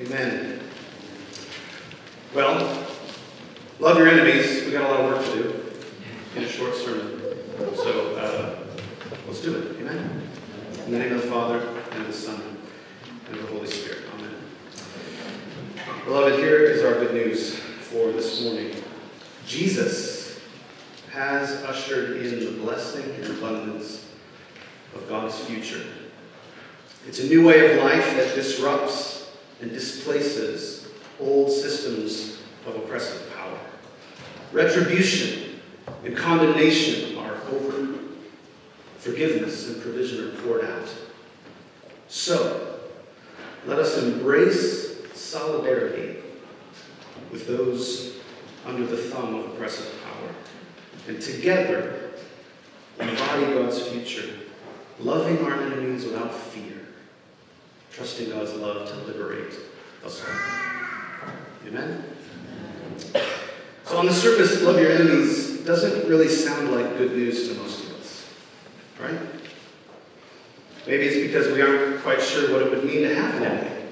Amen. Well, love your enemies. We got a lot of work to do in a short sermon. So uh, let's do it. Amen. In the name of the Father, and of the Son, and of the Holy Spirit. Amen. Beloved, here is our good news for this morning. Jesus has ushered in the blessing and abundance of God's future. It's a new way of life that disrupts and displaces old systems of oppressive power. Retribution and condemnation are over. Forgiveness and provision are poured out. So, let us embrace solidarity with those under the thumb of oppressive power, and together embody God's future, loving our enemies without fear, trusting God's love to liberate us. Amen? So, on the surface, love your enemies doesn't really sound like good news to most of us, right? Maybe it's because we aren't quite sure what it would mean to have an enemy.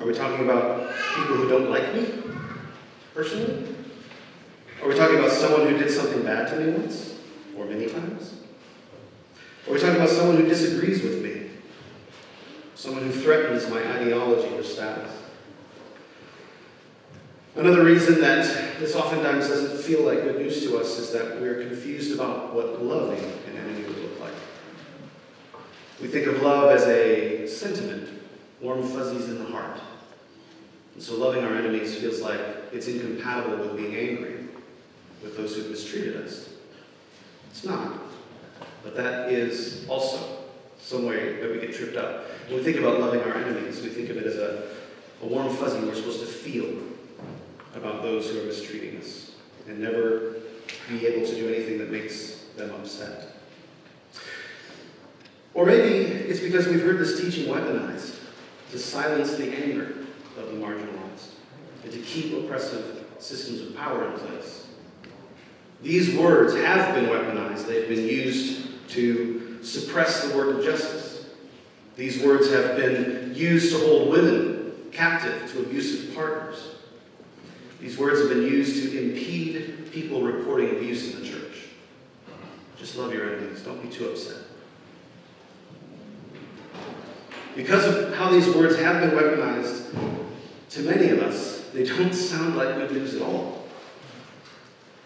Are we talking about people who don't like me, personally? Are we talking about someone who did something bad to me once, or many times? Are we talking about someone who disagrees with me? Someone who threatens my ideology or status? Another reason that this oftentimes doesn't feel like good news to us is that we're confused about what loving an enemy would look like. We think of love as a sentiment, warm fuzzies in the heart. And so loving our enemies feels like it's incompatible with being angry with those who've mistreated us. It's not. But that is also some way that we get tripped up. When we think about loving our enemies, we think of it as a, a warm fuzzy we're supposed to feel about those who are mistreating us and never be able to do anything that makes them upset. Or maybe it's because we've heard this teaching weaponized to silence the anger of the marginalized and to keep oppressive systems of power in place. These words have been weaponized, they've been used to suppress the work of justice. These words have been used to hold women captive to abusive partners. These words have been used to impede people reporting abuse in the church. Just love your enemies. Don't be too upset. Because of how these words have been weaponized, to many of us, they don't sound like good news at all.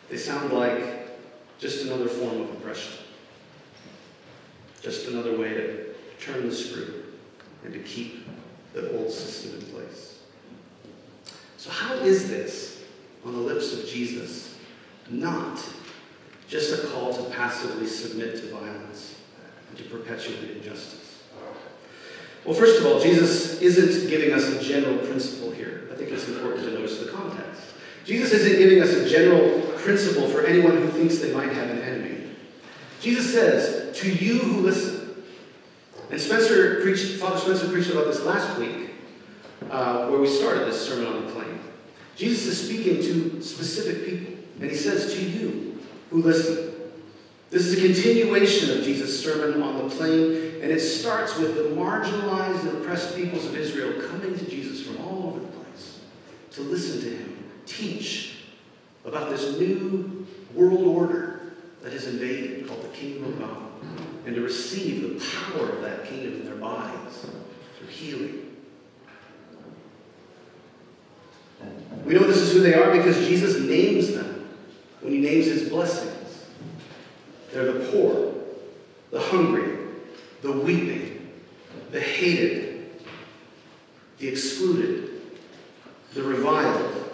They sound like just another form of oppression. Just another way to turn the screw and to keep the old system in place. So, how is this on the lips of Jesus not just a call to passively submit to violence and to perpetuate injustice? Well, first of all, Jesus isn't giving us a general principle here. I think it's important to notice the context. Jesus isn't giving us a general principle for anyone who thinks they might have an enemy. Jesus says, To you who listen. And Spencer preached, Father Spencer preached about this last week, uh, where we started this sermon on the plain. Jesus is speaking to specific people, and he says, To you who listen. This is a continuation of Jesus' sermon on the plain, and it starts with the marginalized and oppressed peoples of Israel coming to Jesus from all over the place to listen to him teach about this new world order that has invaded called the kingdom of God, and to receive the power of that kingdom in their bodies through healing. We know this is who they are because Jesus names them when he names his blessings. They're the poor, the hungry, the weeping, the hated, the excluded, the reviled,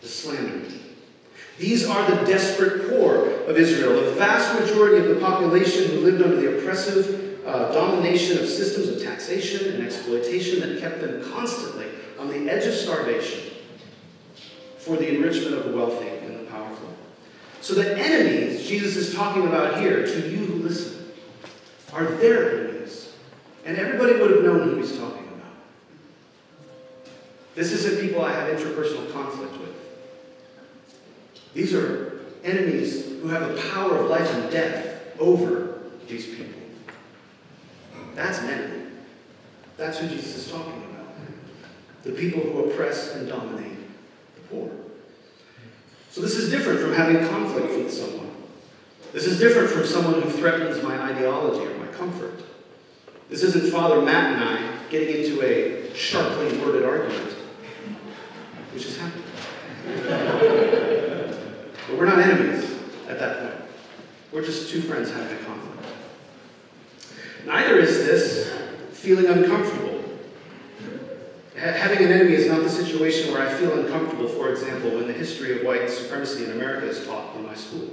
the slandered. These are the desperate poor of Israel, the vast majority of the population who lived under the oppressive uh, domination of systems of taxation and exploitation that kept them constantly on the edge of starvation for the enrichment of the wealthy and the powerful. So the enemies Jesus is talking about here, to you who listen, are their enemies. And everybody would have known who he's talking about. This isn't people I have interpersonal conflict with. These are enemies who have the power of life and death over these people. That's an enemy. That's who Jesus is talking about. the people who oppress and dominate the poor. So this is different from having conflict with someone. This is different from someone who threatens my ideology or my comfort. This isn't Father Matt and I getting into a sharply worded argument, which has happened. but we're not enemies at that point. We're just two friends having a conflict. Neither is this feeling uncomfortable. having an enemy is not the situation where I feel uncomfortable, for example, when the history of white supremacy in America is taught in my school.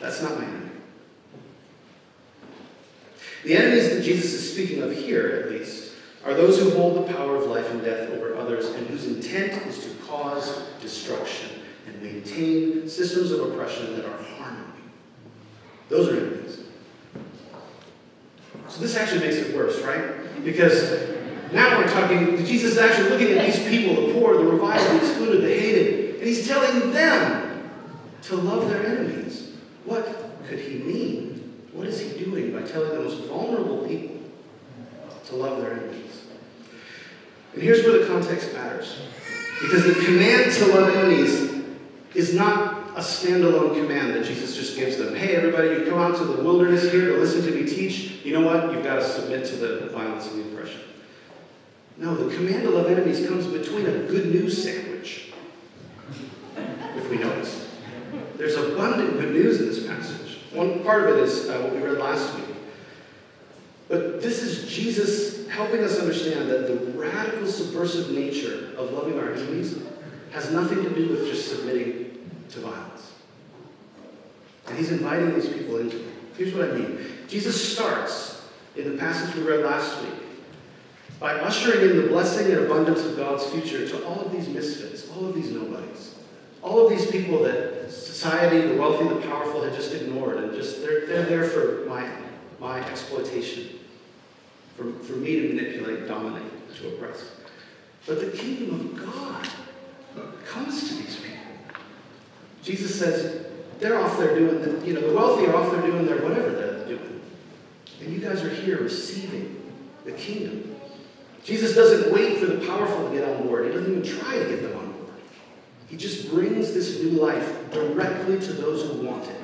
That's not my enemy. The enemies that Jesus is speaking of here, at least, are those who hold the power of life and death over others and whose intent is to cause destruction maintain systems of oppression that are harming you. Those are enemies. So this actually makes it worse, right? Because now we're talking, Jesus is actually looking at these people, the poor, the reviled, the excluded, the hated, and he's telling them to love their enemies. What could he mean? What is he doing by telling the most vulnerable people to love their enemies? And here's where the context matters. Because the command to love enemies is not a standalone command that Jesus just gives them. Hey, everybody, you come out to the wilderness here to listen to me teach. You know what? You've got to submit to the violence and the oppression. No, the command to love enemies comes between a good news sandwich, if we notice. There's abundant good news in this passage. One part of it is uh, what we read last week. But this is Jesus helping us understand that the radical subversive nature of loving our enemies has nothing to do with just submitting to violence. And he's inviting these people into it. Here's what I mean Jesus starts in the passage we read last week by ushering in the blessing and abundance of God's future to all of these misfits, all of these nobodies, all of these people that society, the wealthy, the powerful had just ignored and just they're, they're there for my, my exploitation, for, for me to manipulate, dominate, to oppress. But the kingdom of God comes to these people. Jesus says, they're off there doing the, you know, the wealthy are off there doing their whatever they're doing. And you guys are here receiving the kingdom. Jesus doesn't wait for the powerful to get on board. He doesn't even try to get them on board. He just brings this new life directly to those who want it.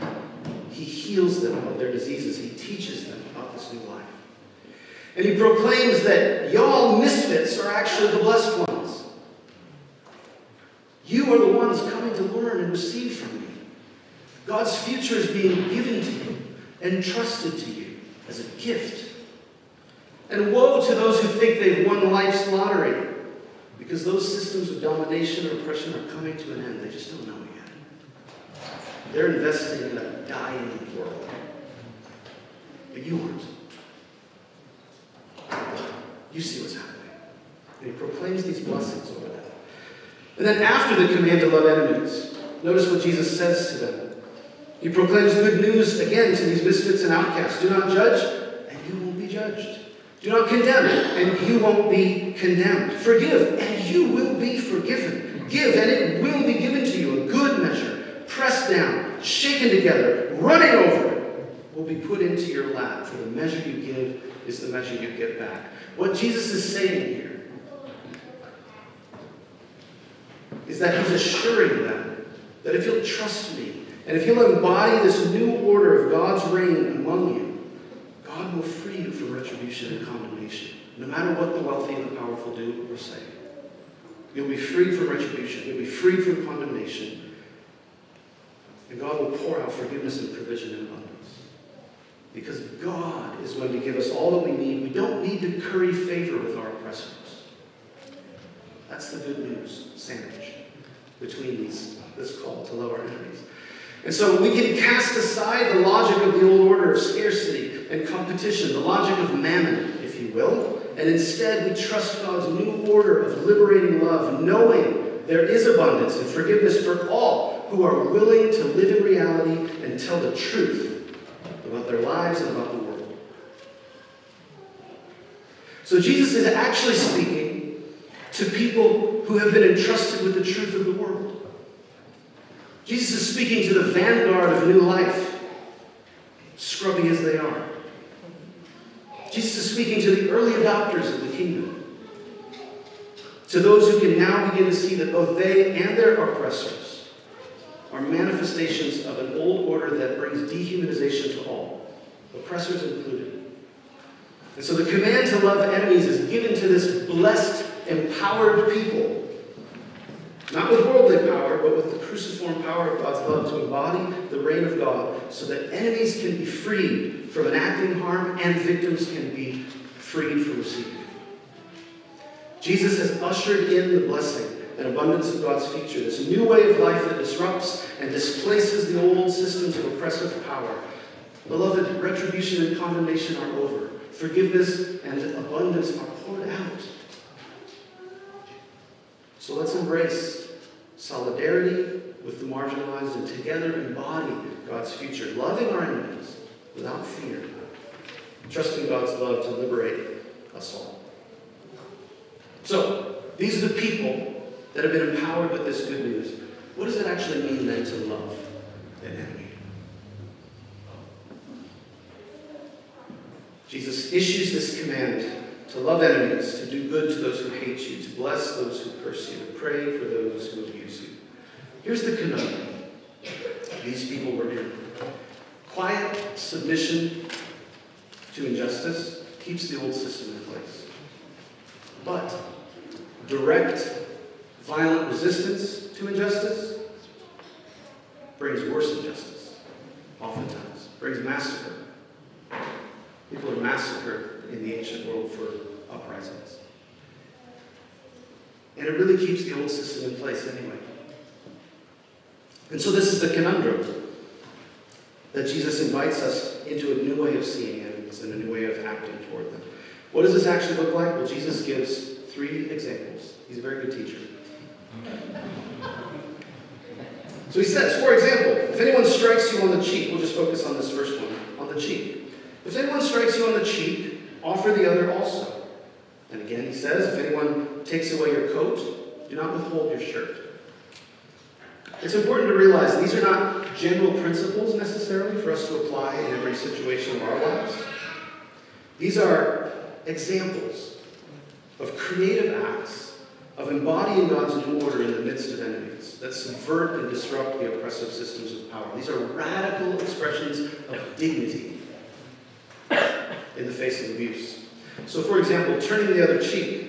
He heals them of their diseases. He teaches them about this new life. And he proclaims that y'all misfits are actually the blessed ones. You are the ones coming to learn and receive from me. God's future is being given to you and trusted to you as a gift. And woe to those who think they've won life's lottery, because those systems of domination or oppression are coming to an end. They just don't know yet. They're investing in a dying world. But you aren't. You see what's happening. And he proclaims these blessings over them. And then after the command to love enemies, notice what Jesus says to them. He proclaims good news again to these misfits and outcasts. Do not judge, and you won't be judged. Do not condemn, and you won't be condemned. Forgive, and you will be forgiven. Give, and it will be given to you a good measure, pressed down, shaken together, running over, will be put into your lap. For the measure you give is the measure you get back. What Jesus is saying here that he's assuring them that if you'll trust me, and if you'll embody this new order of God's reign among you, God will free you from retribution and condemnation, no matter what the wealthy and the powerful do or say. You'll be free from retribution. You'll be free from condemnation. And God will pour out forgiveness and provision in abundance. Because God is going to give us all that we need. We don't need to curry favor with our oppressors. That's the good news sandwich between these, this call to love our enemies. And so we can cast aside the logic of the old order of scarcity and competition, the logic of mammon, if you will, and instead we trust God's new order of liberating love, knowing there is abundance and forgiveness for all who are willing to live in reality and tell the truth about their lives and about the world. So Jesus is actually speaking to people who have been entrusted with the truth of the world. Jesus is speaking to the vanguard of new life, scrubby as they are. Jesus is speaking to the early adopters of the kingdom. To those who can now begin to see that both they and their oppressors are manifestations of an old order that brings dehumanization to all, oppressors included. And so the command to love enemies is given to this blessed, empowered people not with worldly power, but with the cruciform power of God's love to embody the reign of God so that enemies can be freed from enacting harm and victims can be freed from receiving. Jesus has ushered in the blessing and abundance of God's future, this new way of life that disrupts and displaces the old systems of oppressive power. Beloved, retribution and condemnation are over. Forgiveness and abundance are poured out. So let's embrace solidarity with the marginalized and together embody God's future, loving our enemies without fear, trusting God's love to liberate us all. So, these are the people that have been empowered with this good news. What does it actually mean then to love an enemy? Jesus issues this command to love enemies, to do good to those who hate you, to bless those who curse you, to pray for those who abuse you. Here's the conundrum these people were in. Quiet submission to injustice keeps the old system in place. But direct, violent resistance to injustice brings worse injustice, oftentimes, brings massacre. People are massacred in the ancient world for uprisings. And it really keeps the old system in place anyway. And so this is the conundrum that Jesus invites us into a new way of seeing enemies and a new way of acting toward them. What does this actually look like? Well, Jesus gives three examples. He's a very good teacher. So he says, for example, if anyone strikes you on the cheek, we'll just focus on this first one, on the cheek. If anyone strikes you on the cheek, offer the other also. And again, he says, if anyone takes away your coat, do not withhold your shirt. It's important to realize these are not general principles necessarily for us to apply in every situation of our lives. These are examples of creative acts of embodying God's new order in the midst of enemies that subvert and disrupt the oppressive systems of power. These are radical expressions of dignity in the face of abuse. So, for example, turning the other cheek.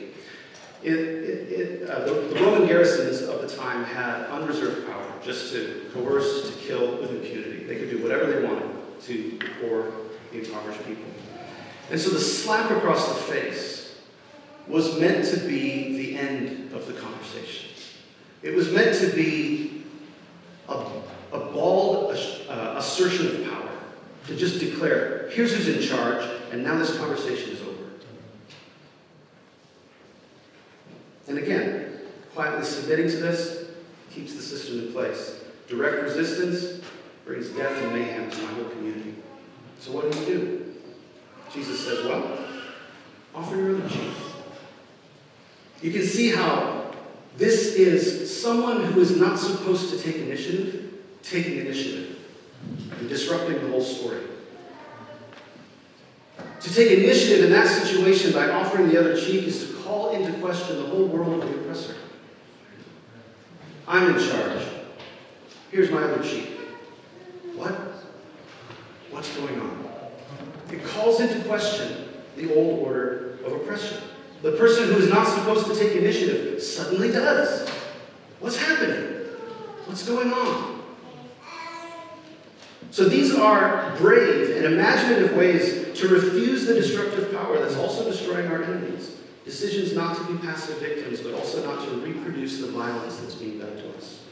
It, it, it, uh, the, the, Roman garrisons of the time had unreserved power just to coerce, to kill with impunity. They could do whatever they wanted to poor, the impoverished people. And so the slap across the face was meant to be the end of the conversation. It was meant to be a, a bald uh, assertion of power, to just declare, here's who's in charge, and now this conversation is over. And again, quietly submitting to this keeps the system in place. Direct resistance brings death and mayhem to my whole community. So what do you do? Jesus says, well, offer your other cheek. You can see how this is someone who is not supposed to take initiative, taking initiative and disrupting the whole story. To take initiative in that situation by offering the other cheek is to call into question the whole world of the oppressor. I'm in charge. Here's my other cheek. What? What's going on? It calls into question the old order of oppression. The person who is not supposed to take initiative suddenly does. What's happening? What's going on? So these are brave and imaginative ways to refuse the destructive power that's also destroying our enemies. Decisions not to be passive victims, but also not to reproduce the violence that's being done to us.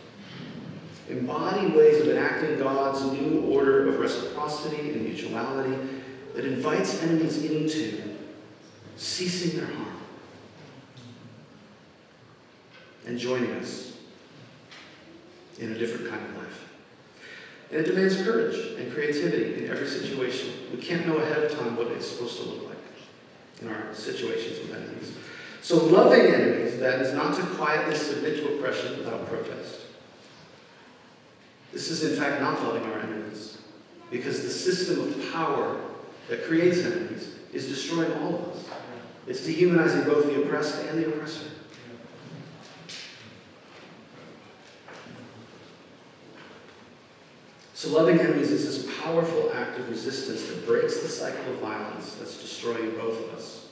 Embody ways of enacting God's new order of reciprocity and mutuality that invites enemies into ceasing their harm and joining us in a different kind of life. And it demands courage and creativity in every situation. We can't know ahead of time what it's supposed to look like in our situations with enemies. So, loving enemies, then, is not to quietly submit to oppression without protest. This is, in fact, not loving our enemies, because the system of power that creates enemies is destroying all of us. It's dehumanizing both the oppressed and the oppressor. So, loving enemies is this powerful act of resistance that breaks the cycle of violence that's destroying both of us.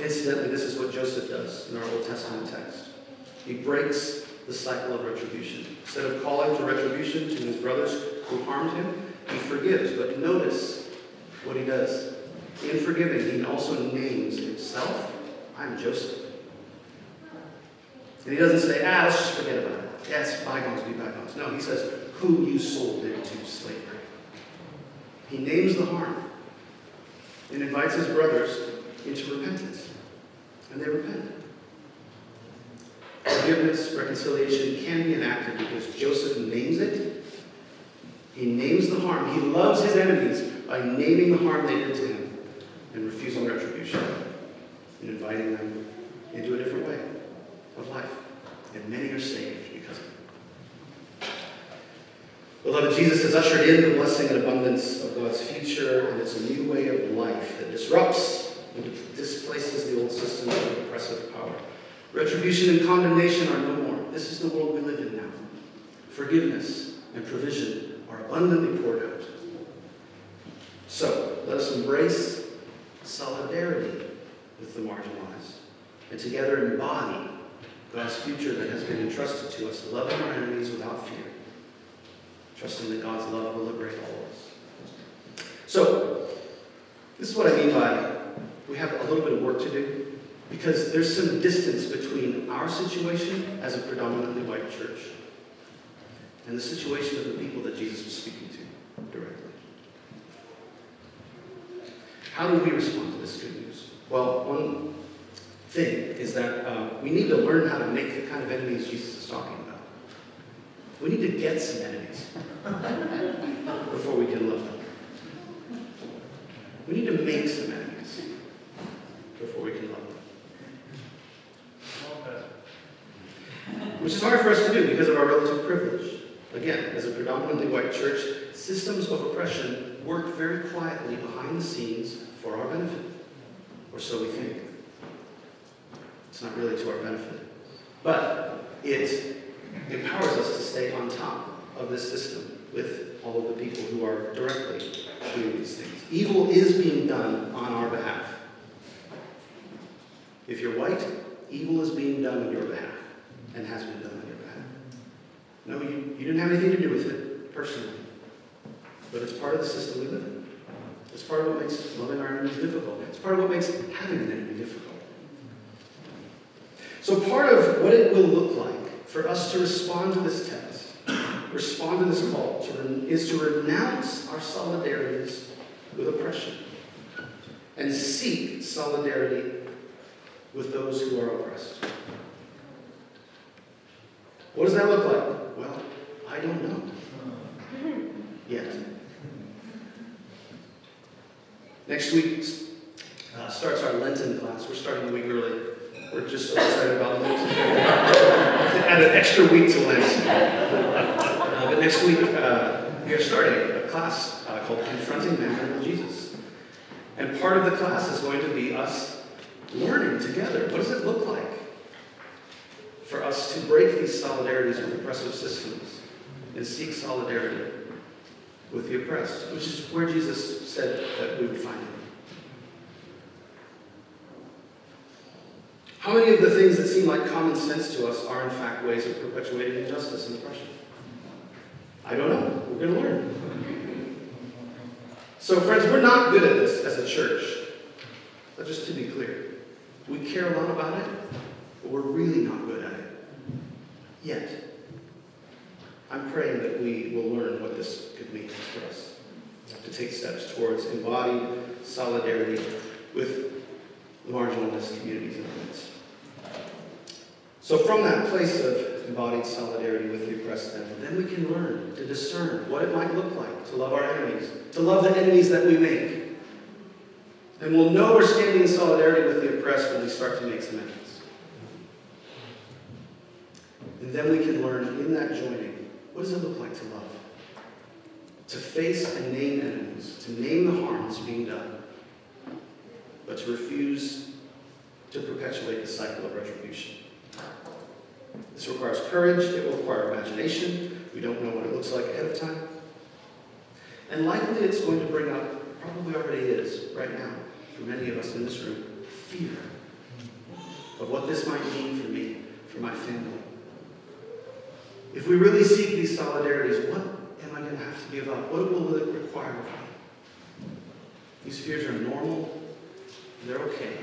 Incidentally, this is what Joseph does in our Old Testament text. He breaks the cycle of retribution. Instead of calling for retribution to his brothers who harmed him, he forgives. But notice what he does. In forgiving, he also names himself, I'm Joseph. And he doesn't say, ah, let's just forget about it. Yes, bygones be bygones. No, he says, who you sold into slavery. He names the harm and invites his brothers into repentance. And they repent. Forgiveness, reconciliation can be enacted because Joseph names it. He names the harm. He loves his enemies by naming the harm they did to him and refusing retribution and inviting them into a different way of life. And many are saved. Beloved, Jesus has ushered in the blessing and abundance of God's future, and it's a new way of life that disrupts and displaces the old systems of oppressive power. Retribution and condemnation are no more. This is the world we live in now. Forgiveness and provision are abundantly poured out. So, let us embrace solidarity with the marginalized and together embody God's future that has been entrusted to us, loving our enemies without fear, trusting that God's love will liberate all of us. So, this is what I mean by we have a little bit of work to do because there's some distance between our situation as a predominantly white church and the situation of the people that Jesus was speaking to directly. How do we respond to this good news? Well, one thing is that uh, we need to learn how to make the kind of enemies Jesus is talking about. We need to get some enemies before we can love them. We need to make some enemies before we can love them. Which is hard for us to do because of our relative privilege. Again, as a predominantly white church, systems of oppression work very quietly behind the scenes for our benefit. Or so we think. It's not really to our benefit. But it empowers us stay on top of this system with all of the people who are directly doing these things. Evil is being done on our behalf. If you're white, evil is being done on your behalf and has been done on your behalf. No, you, you didn't have anything to do with it personally. But it's part of the system we live in. It's part of what makes loving our enemies difficult. It's part of what makes having an enemy difficult. So, part of what it will look like for us to respond to this text, respond to this call, to is to renounce our solidarities with oppression and seek solidarity with those who are oppressed. What does that look like? Well, I don't know yet. Next week uh, starts our Lenten class. We're starting a week early. We're just so excited about Lent. add an extra week to Lent. Uh, but next week, uh, we are starting a class uh, called Confronting Manhood with Jesus. And part of the class is going to be us learning together. What does it look like for us to break these solidarities with oppressive systems and seek solidarity with the oppressed, which is where Jesus said that we would find him. How many of the things that seem like common sense to us are in fact ways of perpetuating injustice and oppression? I don't know. We're going to learn. So, friends, we're not good at this as a church. But just to be clear, we care a lot about it, but we're really not good at it. Yet. I'm praying that we will learn what this could mean for us to take steps towards embodied solidarity with communities in our. So, from that place of embodied solidarity with the oppressed, then, then we can learn to discern what it might look like to love our enemies, to love the enemies that we make. And we'll know we're standing in solidarity with the oppressed when we start to make some enemies. And then we can learn in that joining what does it look like to love? To face and name enemies, to name the harm that's being done, but to refuse to perpetuate the cycle of retribution. This requires courage, it will require imagination, We don't know what it looks like ahead of time. And likely it's going to bring up, probably already is right now, for many of us in this room, fear of what this might mean for me, for my family. If we really seek these solidarities, what am I going to have to give up? What will it require of me? These fears are normal, they're okay,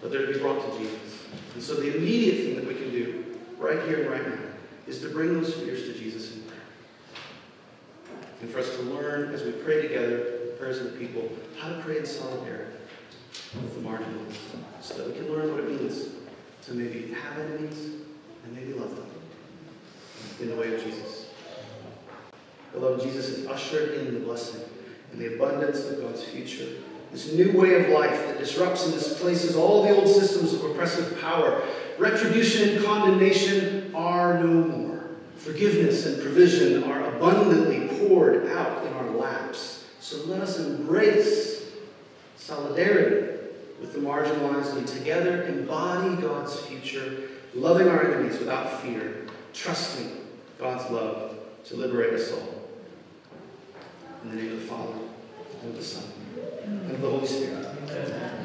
but they're to be brought to Jesus. And so the immediate thing that we can do, right here and right now, is to bring those fears to Jesus in prayer. And for us to learn as we pray together, prayers of the people, how to pray in solidarity with the marginalized, so that we can learn what it means to maybe have enemies and maybe love them in the way of Jesus. Beloved, Jesus has ushered in the blessing and the abundance of God's future. This new way of life that disrupts and displaces all the old systems of oppressive power. Retribution and condemnation are no more. Forgiveness and provision are abundantly poured out in our laps. So let us embrace solidarity with the marginalized and together embody God's future, loving our enemies without fear, trusting God's love to liberate us all. In the name of the Father, and of the Son, and the Holy Spirit.